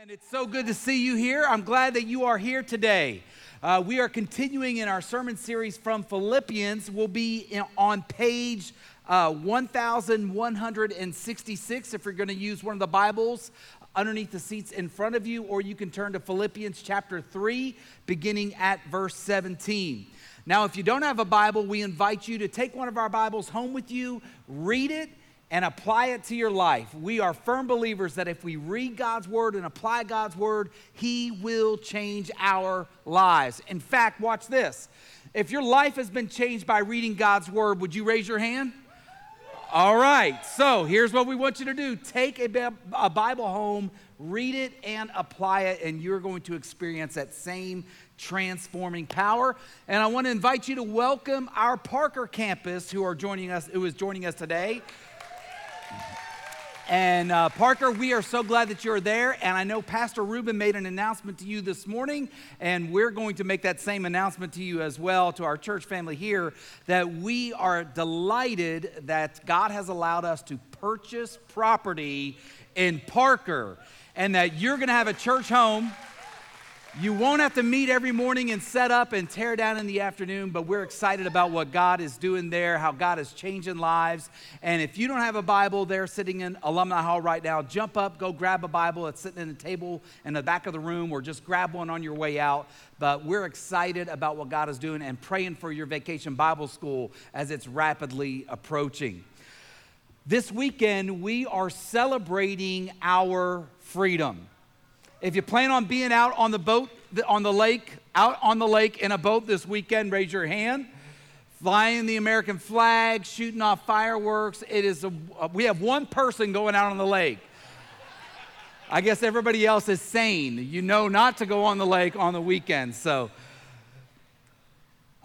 And it's so good to see you here. I'm glad that you are here today. Uh, we are continuing in our sermon series from Philippians. We'll be in, on page uh, 1166 if you're going to use one of the Bibles underneath the seats in front of you, or you can turn to Philippians chapter 3, beginning at verse 17. Now, if you don't have a Bible, we invite you to take one of our Bibles home with you, read it, and apply it to your life. We are firm believers that if we read God's word and apply God's word, He will change our lives. In fact, watch this. If your life has been changed by reading God's word, would you raise your hand? All right, so here's what we want you to do take a, Bible home, read it, and apply it, and you're going to experience that same transforming power. And I want to invite you to welcome our Parker campus who are joining us, who is joining us today. And uh, Parker, we are so glad that you're there. And I know Pastor Ruben made an announcement to you this morning, and we're going to make that same announcement to you as well, to our church family here, that we are delighted that God has allowed us to purchase property in Parker and that you're going to have a church home you won't have to meet every morning and set up and tear down in the afternoon, but we're excited about what God is doing there, how God is changing lives. And if you don't have a Bible there sitting in Alumni Hall right now, jump up, go grab a Bible. It's sitting in the table in the back of the room, or just grab one on your way out. But we're excited about what God is doing and praying for your vacation Bible school as it's rapidly approaching. This weekend, we are celebrating our freedom. If you plan on being out on the boat, on the lake, out on the lake in a boat this weekend, raise your hand. Flying the American flag, shooting off fireworks. It is a, we have one person going out on the lake. I guess everybody else is sane. You know not to go on the lake on the weekend. So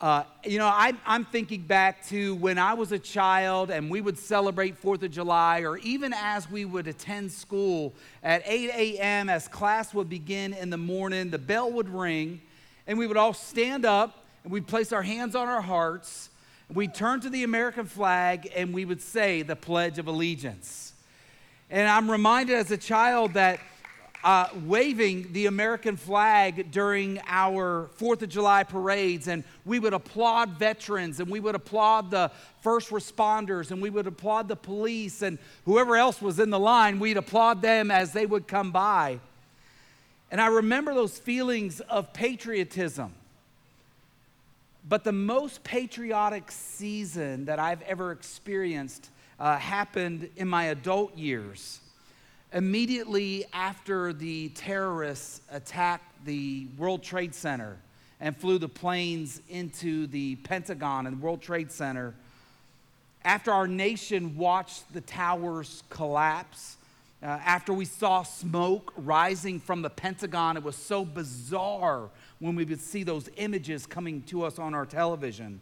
uh, you know, I, I'm thinking back to when I was a child and we would celebrate Fourth of July, or even as we would attend school at 8 a.m., as class would begin in the morning, the bell would ring, and we would all stand up and we'd place our hands on our hearts. We'd turn to the American flag and we would say the Pledge of Allegiance. And I'm reminded as a child that uh, waving the American flag during our Fourth of July parades, and we would applaud veterans, and we would applaud the first responders, and we would applaud the police, and whoever else was in the line, we'd applaud them as they would come by. And I remember those feelings of patriotism. But the most patriotic season that I've ever experienced uh, happened in my adult years immediately after the terrorists attacked the World Trade Center and flew the planes into the Pentagon and the World Trade Center, after our nation watched the towers collapse, uh, after we saw smoke rising from the Pentagon, it was so bizarre when we would see those images coming to us on our television.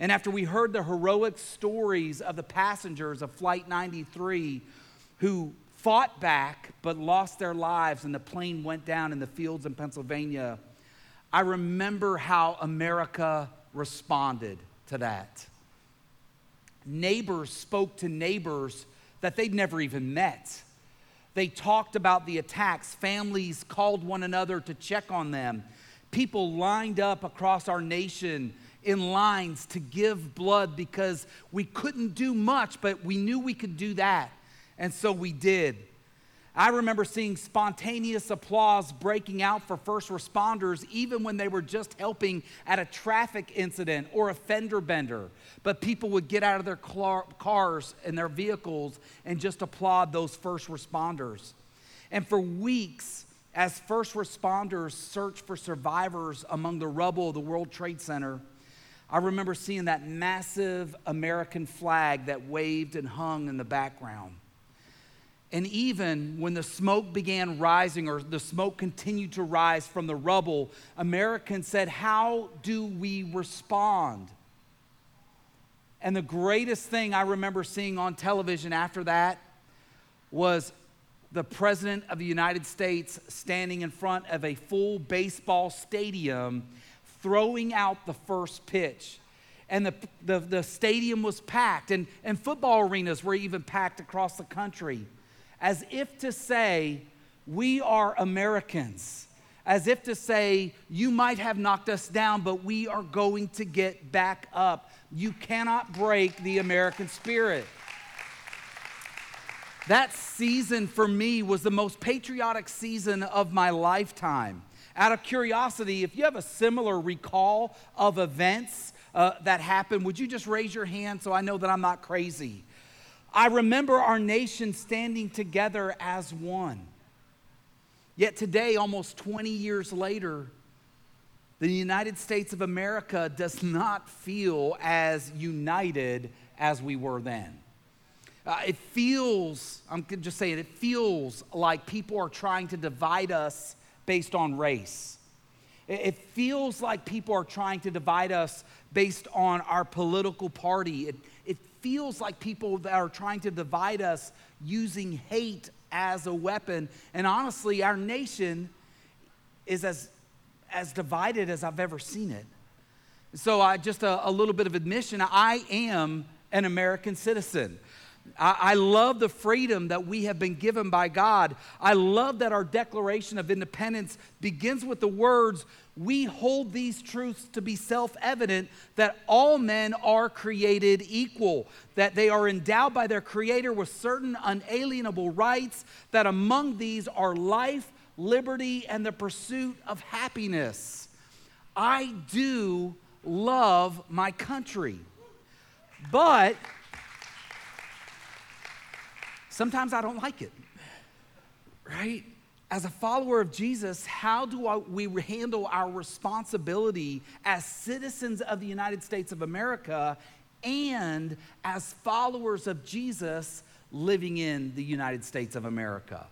And after we heard the heroic stories of the passengers of Flight 93 who fought back but lost their lives and the plane went down in the fields in Pennsylvania, I remember how America responded to that. Neighbors spoke to neighbors that they'd never even met. They talked about the attacks. Families called one another to check on them. People lined up across our nation in lines to give blood because we couldn't do much, but we knew we could do that. And so we did. I remember seeing spontaneous applause breaking out for first responders, even when they were just helping at a traffic incident or a fender bender. But people would get out of their cars and their vehicles and just applaud those first responders. And for weeks, as first responders searched for survivors among the rubble of the World Trade Center, I remember seeing that massive American flag that waved and hung in the background. And even when the smoke began rising or the smoke continued to rise from the rubble, Americans said, How do we respond? And the greatest thing I remember seeing on television after that was the President of the United States standing in front of a full baseball stadium throwing out the first pitch. And the, the, the stadium was packed, and, and football arenas were even packed across the country as if to say, We are Americans. As if to say, you might have knocked us down, but we are going to get back up. You cannot break the American spirit. That season for me was the most patriotic season of my lifetime. Out of curiosity, if you have a similar recall of events uh, that happened, would you just raise your hand so I know that I'm not crazy? I remember our nation standing together as one. Yet today, almost 20 years later, the United States of America does not feel as united as we were then. Uh, it feels, I'm just saying, it feels like people are trying to divide us based on race. It feels like people are trying to divide us based on our political party. It, it feels like people that are trying to divide us using hate as a weapon. And honestly, our nation is as, as divided as I've ever seen it. So, I, just a, a little bit of admission I am an American citizen. I, love the freedom that we have been given by God. I love that our Declaration of Independence begins with the words, We hold these truths to be self evident that all men are created equal, that they are endowed by their Creator with certain unalienable rights, that among these are life, liberty, and the pursuit of happiness. I do love my country. But Sometimes I don't like it, right? As a follower of Jesus, how do I, we handle our responsibility as citizens of the United States of America and as followers of Jesus living in the United States of America?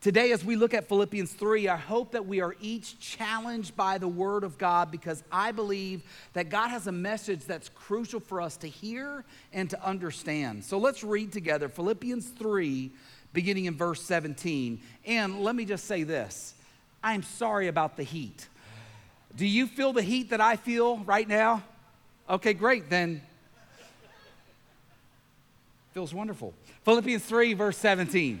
Today, as we look at Philippians 3, I hope that we are each challenged by the Word of God because I believe that God has a message that's crucial for us to hear and to understand. So let's read together Philippians 3, beginning in verse 17. And let me just say this I'm sorry about the heat. Do you feel the heat that I feel right now? Okay, great. Then feels wonderful. Philippians 3, verse 17.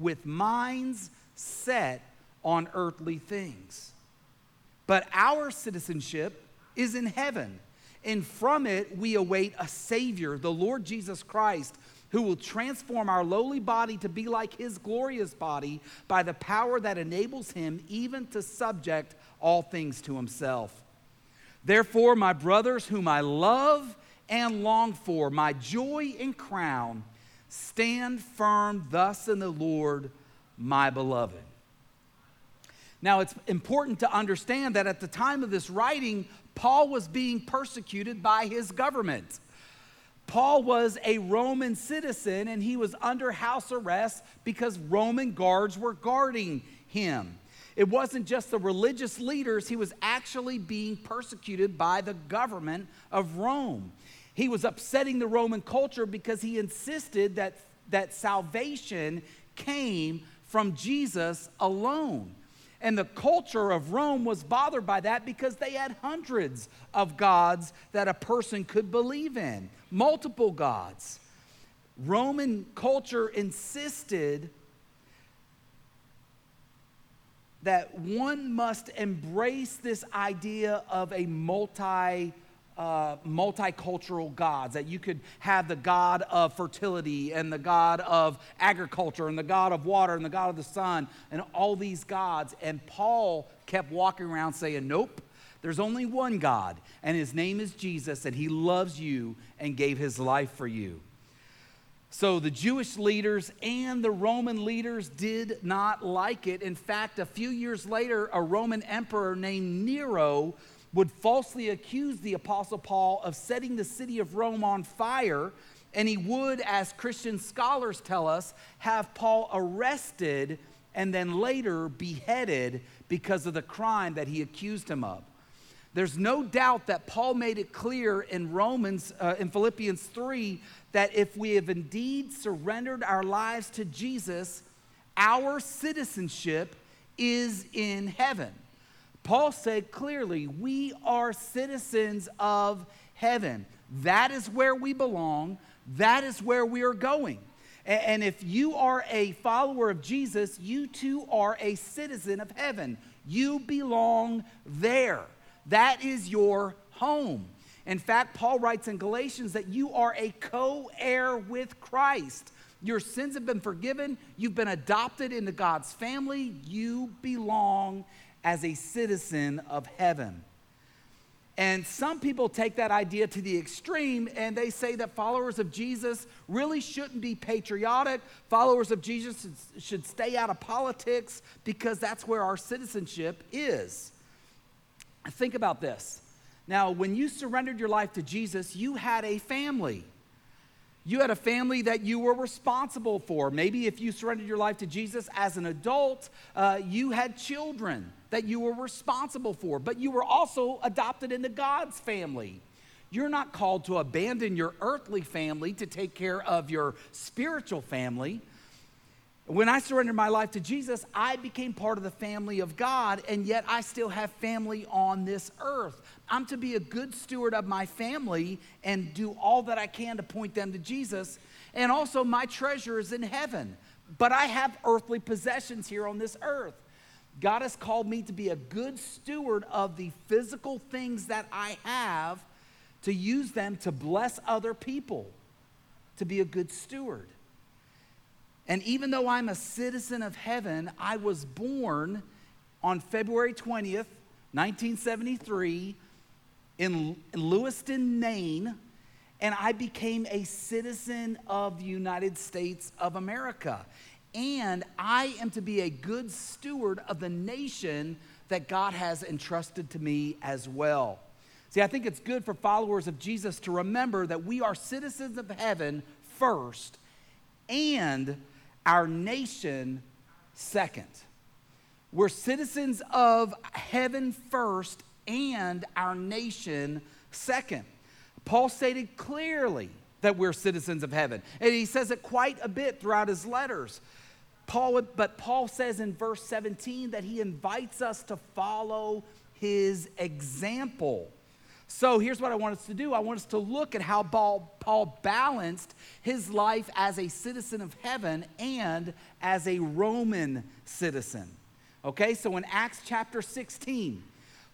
with minds set on earthly things. But our citizenship is in heaven, and from it we await a Savior, the Lord Jesus Christ, who will transform our lowly body to be like his glorious body by the power that enables him even to subject all things to himself. Therefore, my brothers, whom I love, and long for, my joy and crown. Stand firm thus in the Lord, my beloved. Now, it's important to understand that at the time of this writing, Paul was being persecuted by his government. Paul was a Roman citizen and he was under house arrest because Roman guards were guarding him. It wasn't just the religious leaders, he was actually being persecuted by the government of Rome. He was upsetting the Roman culture because he insisted that, that salvation came from Jesus alone. And the culture of Rome was bothered by that because they had hundreds of gods that a person could believe in, multiple gods. Roman culture insisted that one must embrace this idea of a multi uh, multicultural gods, that you could have the God of fertility and the God of agriculture and the God of water and the God of the sun and all these gods. And Paul kept walking around saying, Nope, there's only one God, and his name is Jesus, and he loves you and gave his life for you. So the Jewish leaders and the Roman leaders did not like it. In fact, a few years later, a Roman emperor named Nero would falsely accuse the Apostle Paul of setting the city of Rome on fire And he would, as Christian scholars tell us, have Paul arrested and then later beheaded because of the crime that he accused him of. There's no doubt that Paul made it clear in Romans, uh, in Philippians 3, that if we have indeed surrendered our lives to Jesus, our citizenship is in heaven. Paul said clearly, we are citizens of heaven. That is where we belong, that is where we are going. And if you are a follower of Jesus, you too are a citizen of heaven. You belong there. That is your home. In fact, Paul writes in Galatians that you are a co heir with Christ. Your sins have been forgiven. You've been adopted into God's family. You belong as a citizen of heaven. And some people take that idea to the extreme and they say that followers of Jesus really shouldn't be patriotic. Followers of Jesus should stay out of politics because that's where our citizenship is. Think about this. Now, when you surrendered your life to Jesus, you had a family. You had a family that you were responsible for. Maybe if you surrendered your life to Jesus as an adult, uh, you had children that you were responsible for, but you were also adopted into God's family. You're not called to abandon your earthly family to take care of your spiritual family. When I surrendered my life to Jesus, I became part of the family of God, and yet I still have family on this earth. I'm to be a good steward of my family and do all that I can to point them to Jesus. And also, my treasure is in heaven, but I have earthly possessions here on this earth. God has called me to be a good steward of the physical things that I have, to use them to bless other people, to be a good steward. And even though I'm a citizen of heaven, I was born on February 20th, 1973, in, Lewiston, Maine, and I became a citizen of the United States of America. And I am to be a good steward of the nation that God has entrusted to me as well. See, I think it's good for followers of Jesus to remember that we are citizens of heaven first and our nation second. We're citizens of heaven first and our nation second. Paul stated clearly that we're citizens of heaven, and he says it quite a bit throughout his letters. Paul, but Paul says in verse 17 that he invites us to follow his example. So here's what I want us to do I want us to look at how Paul, Paul balanced his life as a citizen of heaven and as a Roman citizen. Okay, so in Acts chapter 16,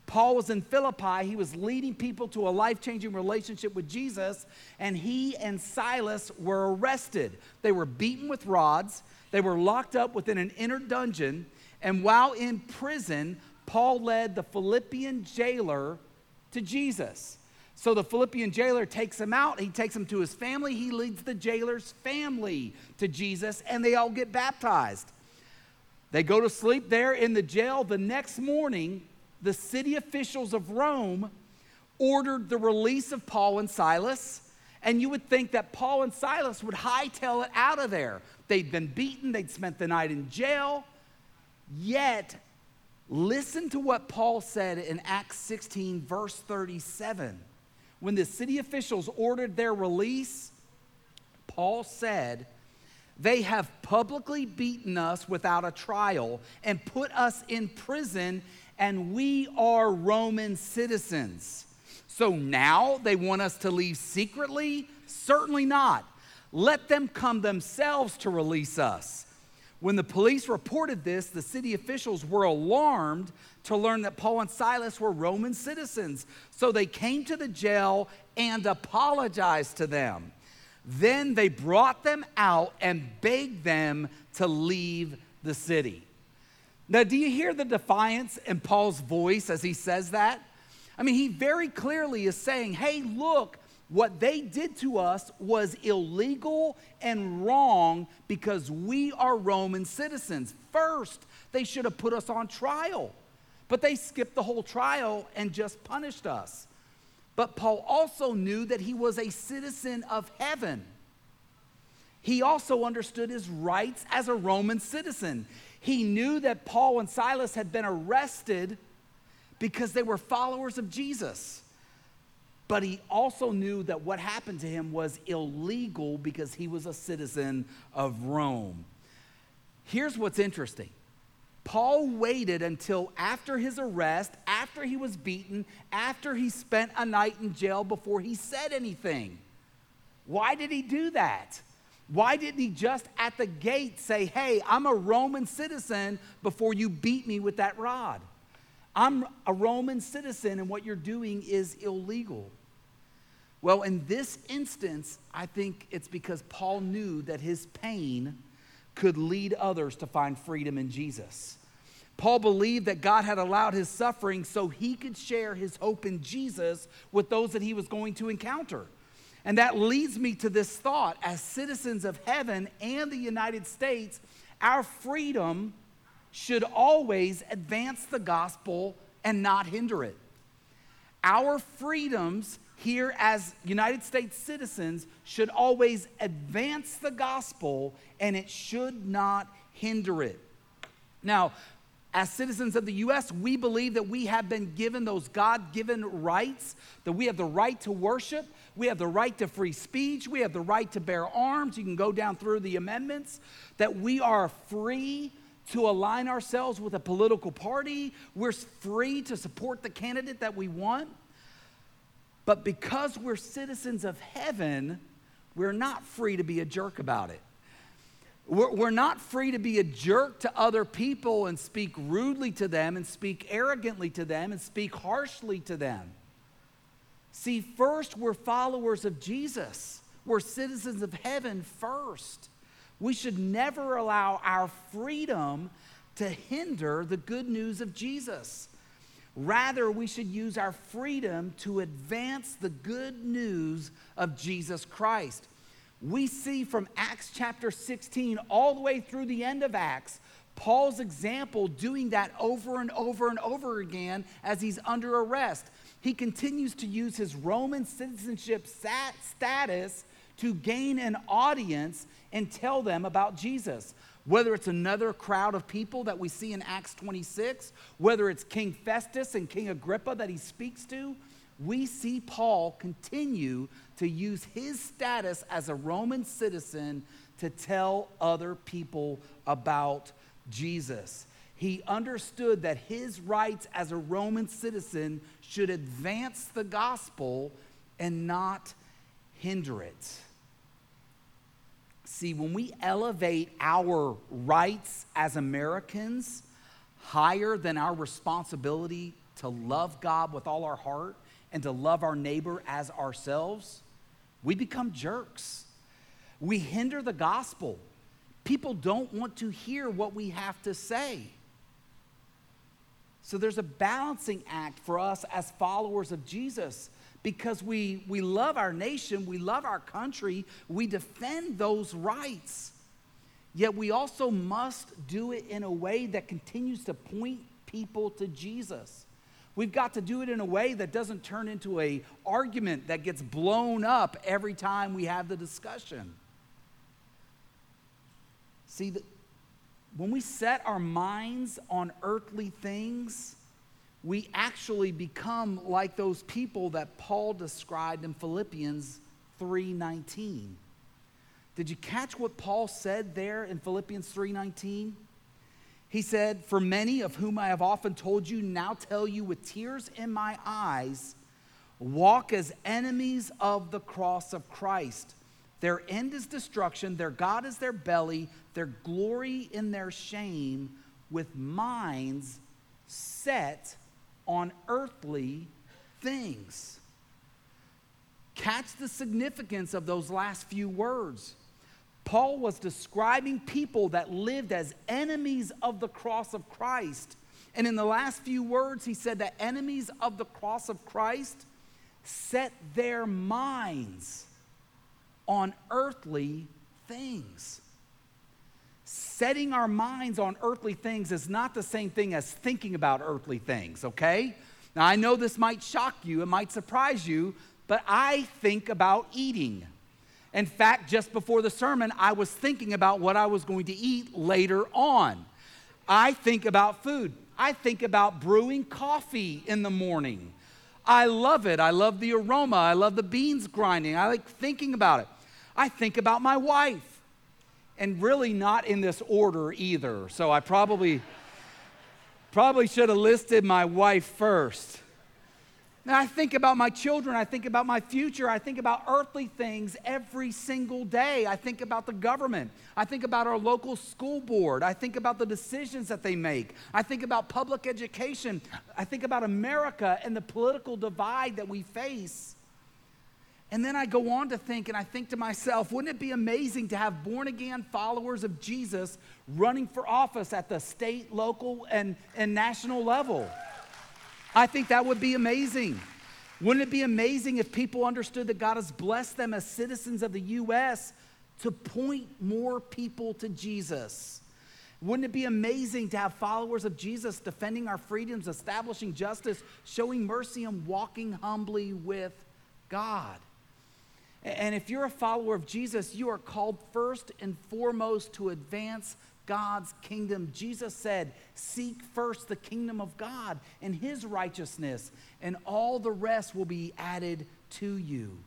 Paul was in Philippi. He was leading people to a life changing relationship with Jesus, and he and Silas were arrested. They were beaten with rods, they were locked up within an inner dungeon, and while in prison, Paul led the Philippian jailer to Jesus. So the Philippian jailer takes him out. He takes him to his family. He leads the jailer's family to Jesus, and they all get baptized. They go to sleep there in the jail. The next morning, the city officials of Rome ordered the release of Paul and Silas. And you would think that Paul and Silas would hightail it out of there. They'd been beaten, they'd spent the night in jail. Yet Listen to what Paul said in Acts 16, verse 37. When the city officials ordered their release, Paul said, They have publicly beaten us without a trial and put us in prison, and we are Roman citizens. So now they want us to leave secretly? Certainly not. Let them come themselves to release us. When the police reported this, the city officials were alarmed to learn that Paul and Silas were Roman citizens. So they came to the jail and apologized to them. Then they brought them out and begged them to leave the city. Now, do you hear the defiance in Paul's voice as he says that? I mean, he very clearly is saying, hey, look, what they did to us was illegal and wrong because we are Roman citizens. First, they should have put us on trial, but they skipped the whole trial and just punished us. But Paul also knew that he was a citizen of heaven. he also understood his rights as a Roman citizen. He knew that Paul and Silas had been arrested because they were followers of Jesus. But he also knew that what happened to him was illegal because he was a citizen of Rome. Here's what's interesting Paul waited until after his arrest, after he was beaten, after he spent a night in jail before he said anything. Why did he do that? Why didn't he just at the gate say, Hey, I'm a Roman citizen before you beat me with that rod? I'm a Roman citizen and what you're doing is illegal. Well, in this instance, I think it's because Paul knew that his pain could lead others to find freedom in Jesus. Paul believed that God had allowed his suffering so he could share his hope in Jesus with those that he was going to encounter. And that leads me to this thought as citizens of heaven and the United States, our freedom should always advance the gospel and not hinder it. Our freedoms here as United States citizens should always advance the gospel and it should not hinder it. Now, as citizens of the U.S., we believe that we have been given those God given rights, that we have the right to worship, we have the right to free speech, we have the right to bear arms. You can go down through the amendments, that we are free to align ourselves with a political party, we're free to support the candidate that we want. But because we're citizens of heaven, we're not free to be a jerk about it. We're, we're not free to be a jerk to other people and speak rudely to them and speak arrogantly to them and speak harshly to them. See, first, we're followers of Jesus. We're citizens of heaven first. We should never allow our freedom to hinder the good news of Jesus. Rather, we should use our freedom to advance the good news of Jesus Christ we see from Acts chapter 16 all the way through the end of Acts, Paul's example doing that over and over and over again as he's under arrest. He continues to use his Roman citizenship status to gain an audience and tell them about Jesus. Whether it's another crowd of people that we see in Acts 26, whether it's King Festus and King Agrippa that he speaks to, we see Paul continue to use his status as a Roman citizen to tell other people about Jesus. He understood that his rights as a Roman citizen should advance the gospel and not hinder it. See, when we elevate our rights as Americans higher than our responsibility to love God with all our heart and to love our neighbor as ourselves, we become jerks. We hinder the gospel. People don't want to hear what we have to say. So there's a balancing act for us as followers of Jesus because we, we love our nation, we love our country, we defend those rights. Yet we also must do it in a way that continues to point people to Jesus. We've got to do it in a way that doesn't turn into a argument that gets blown up every time we have the discussion. See, the, when we set our minds on earthly things, we actually become like those people that Paul described in Philippians 3:19. Did you catch what Paul said there in Philippians 3:19? He said, For many of whom I have often told you, now tell you with tears in my eyes, walk as enemies of the cross of Christ. Their end is destruction, their God is their belly, their glory in their shame, with minds set on earthly things. Catch the significance of those last few words. Paul was describing people that lived as enemies of the cross of Christ. And in the last few words, he said that enemies of the cross of Christ set their minds on earthly things. Setting our minds on earthly things is not the same thing as thinking about earthly things, okay? Now, I know this might shock you, it might surprise you, but I think about eating. In fact, just before the sermon, I was thinking about what I was going to eat later on. I think about food. I think about brewing coffee in the morning. I love it. I love the aroma. I love the beans grinding. I like thinking about it. I think about my wife. And really not in this order either. So I probably probably should have listed my wife first. I think about my children, I think about my future, I think about earthly things every single day. I think about the government, I think about our local school board, I think about the decisions that they make, I think about public education, I think about America and the political divide that we face. And then I go on to think, and I think to myself, wouldn't it be amazing to have born again followers of Jesus running for office at the state, local, and, and national level? I think that would be amazing. Wouldn't it be amazing if people understood that God has blessed them as citizens of the U.S. to point more people to Jesus? Wouldn't it be amazing to have followers of Jesus defending our freedoms, establishing justice, showing mercy, and walking humbly with God? And if you're a follower of Jesus, you are called first and foremost to advance God's kingdom. Jesus said, Seek first the kingdom of God and his righteousness, and all the rest will be added to you.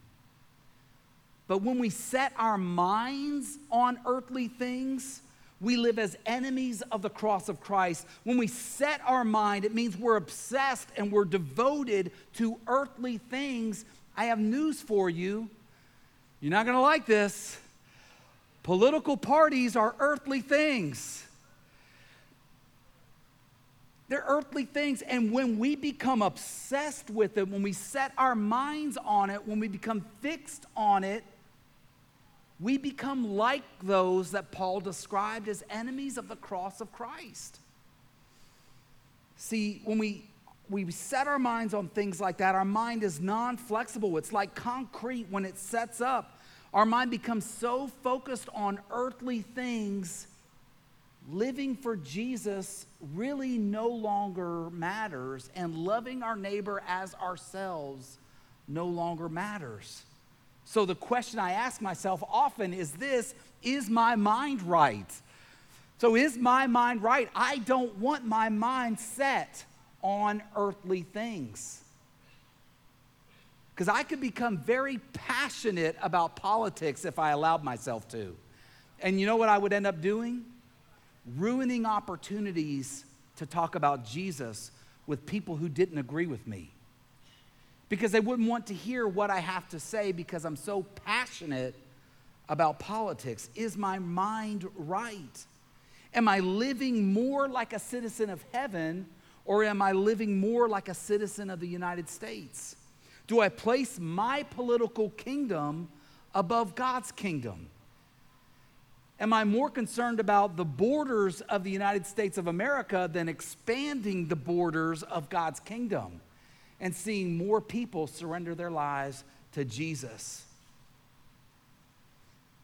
But when we set our minds on earthly things, we live as enemies of the cross of Christ. When we set our mind, it means we're obsessed and we're devoted to earthly things. I have news for you. You're not going to like this. Political parties are earthly things. They're earthly things. And when we become obsessed with it, when we set our minds on it, when we become fixed on it, we become like those that Paul described as enemies of the cross of Christ. See, when we, we set our minds on things like that, our mind is non flexible. It's like concrete when it sets up. Our mind becomes so focused on earthly things, living for Jesus really no longer matters, and loving our neighbor as ourselves no longer matters. So, the question I ask myself often is this Is my mind right? So, is my mind right? I don't want my mind set on earthly things. Because I could become very passionate about politics if I allowed myself to. And you know what I would end up doing? Ruining opportunities to talk about Jesus with people who didn't agree with me. Because they wouldn't want to hear what I have to say because I'm so passionate about politics. Is my mind right? Am I living more like a citizen of heaven or am I living more like a citizen of the United States? Do I place my political kingdom above God's kingdom? Am I more concerned about the borders of the United States of America than expanding the borders of God's kingdom and seeing more people surrender their lives to Jesus?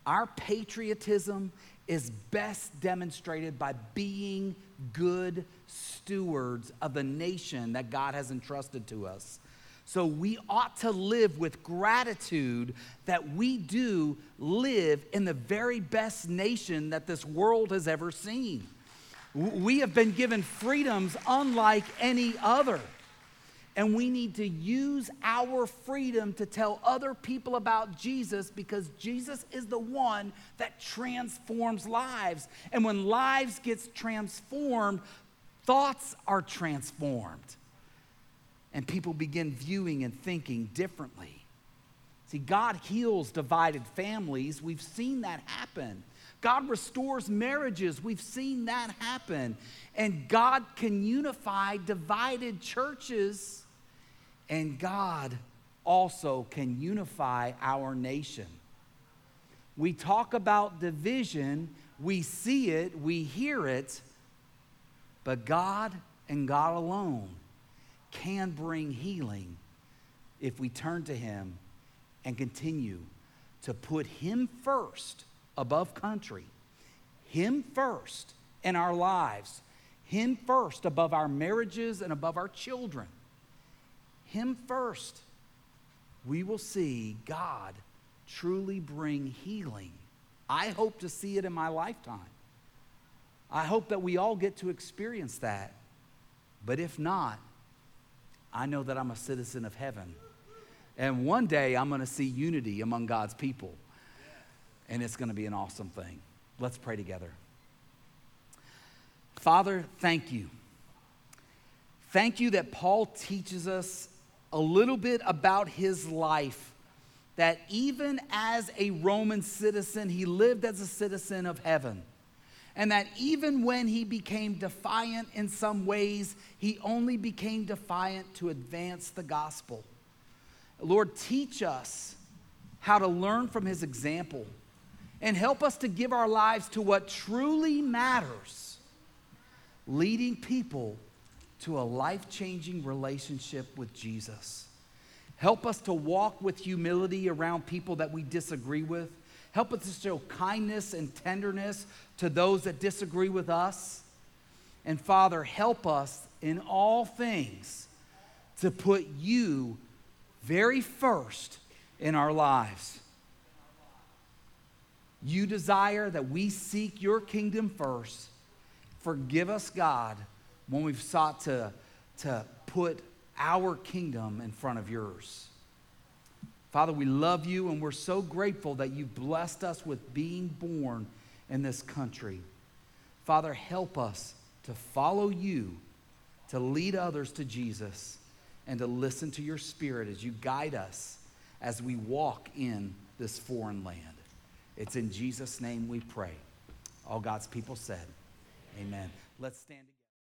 Our patriotism is best demonstrated by being good stewards of the nation that God has entrusted to us. So we ought to live with gratitude that we do live in the very best nation that this world has ever seen. We have been given freedoms unlike any other. And we need to use our freedom to tell other people about Jesus because Jesus is the one that transforms lives. And when lives gets transformed, thoughts are transformed and people begin viewing and thinking differently. See, God heals divided families. We've seen that happen. God restores marriages. We've seen that happen. And God can unify divided churches. And God also can unify our nation. We talk about division, we see it, we hear it, but God and God alone can bring healing if we turn to Him and continue to put Him first above country, Him first in our lives, Him first above our marriages and above our children, Him first. We will see God truly bring healing. I hope to see it in my lifetime. I hope that we all get to experience that. But if not, I know that I'm a citizen of heaven. And one day I'm going to see unity among God's people. And it's going to be an awesome thing. Let's pray together. Father, thank you. Thank you that Paul teaches us a little bit about his life. That even as a Roman citizen, he lived as a citizen of heaven. And that even when he became defiant in some ways, he only became defiant to advance the gospel. Lord, teach us how to learn from his example and help us to give our lives to what truly matters, leading people to a life changing relationship with Jesus. Help us to walk with humility around people that we disagree with. Help us to show kindness and tenderness to those that disagree with us. And Father, help us in all things to put you very first in our lives. You desire that we seek your kingdom first. Forgive us, God, when we've sought to, to put our kingdom in front of yours. Father, we love you and we're so grateful that you blessed us with being born in this country. Father, help us to follow you, to lead others to Jesus, and to listen to your spirit as you guide us as we walk in this foreign land. It's in Jesus' name we pray. All God's people said, Amen. Let's stand.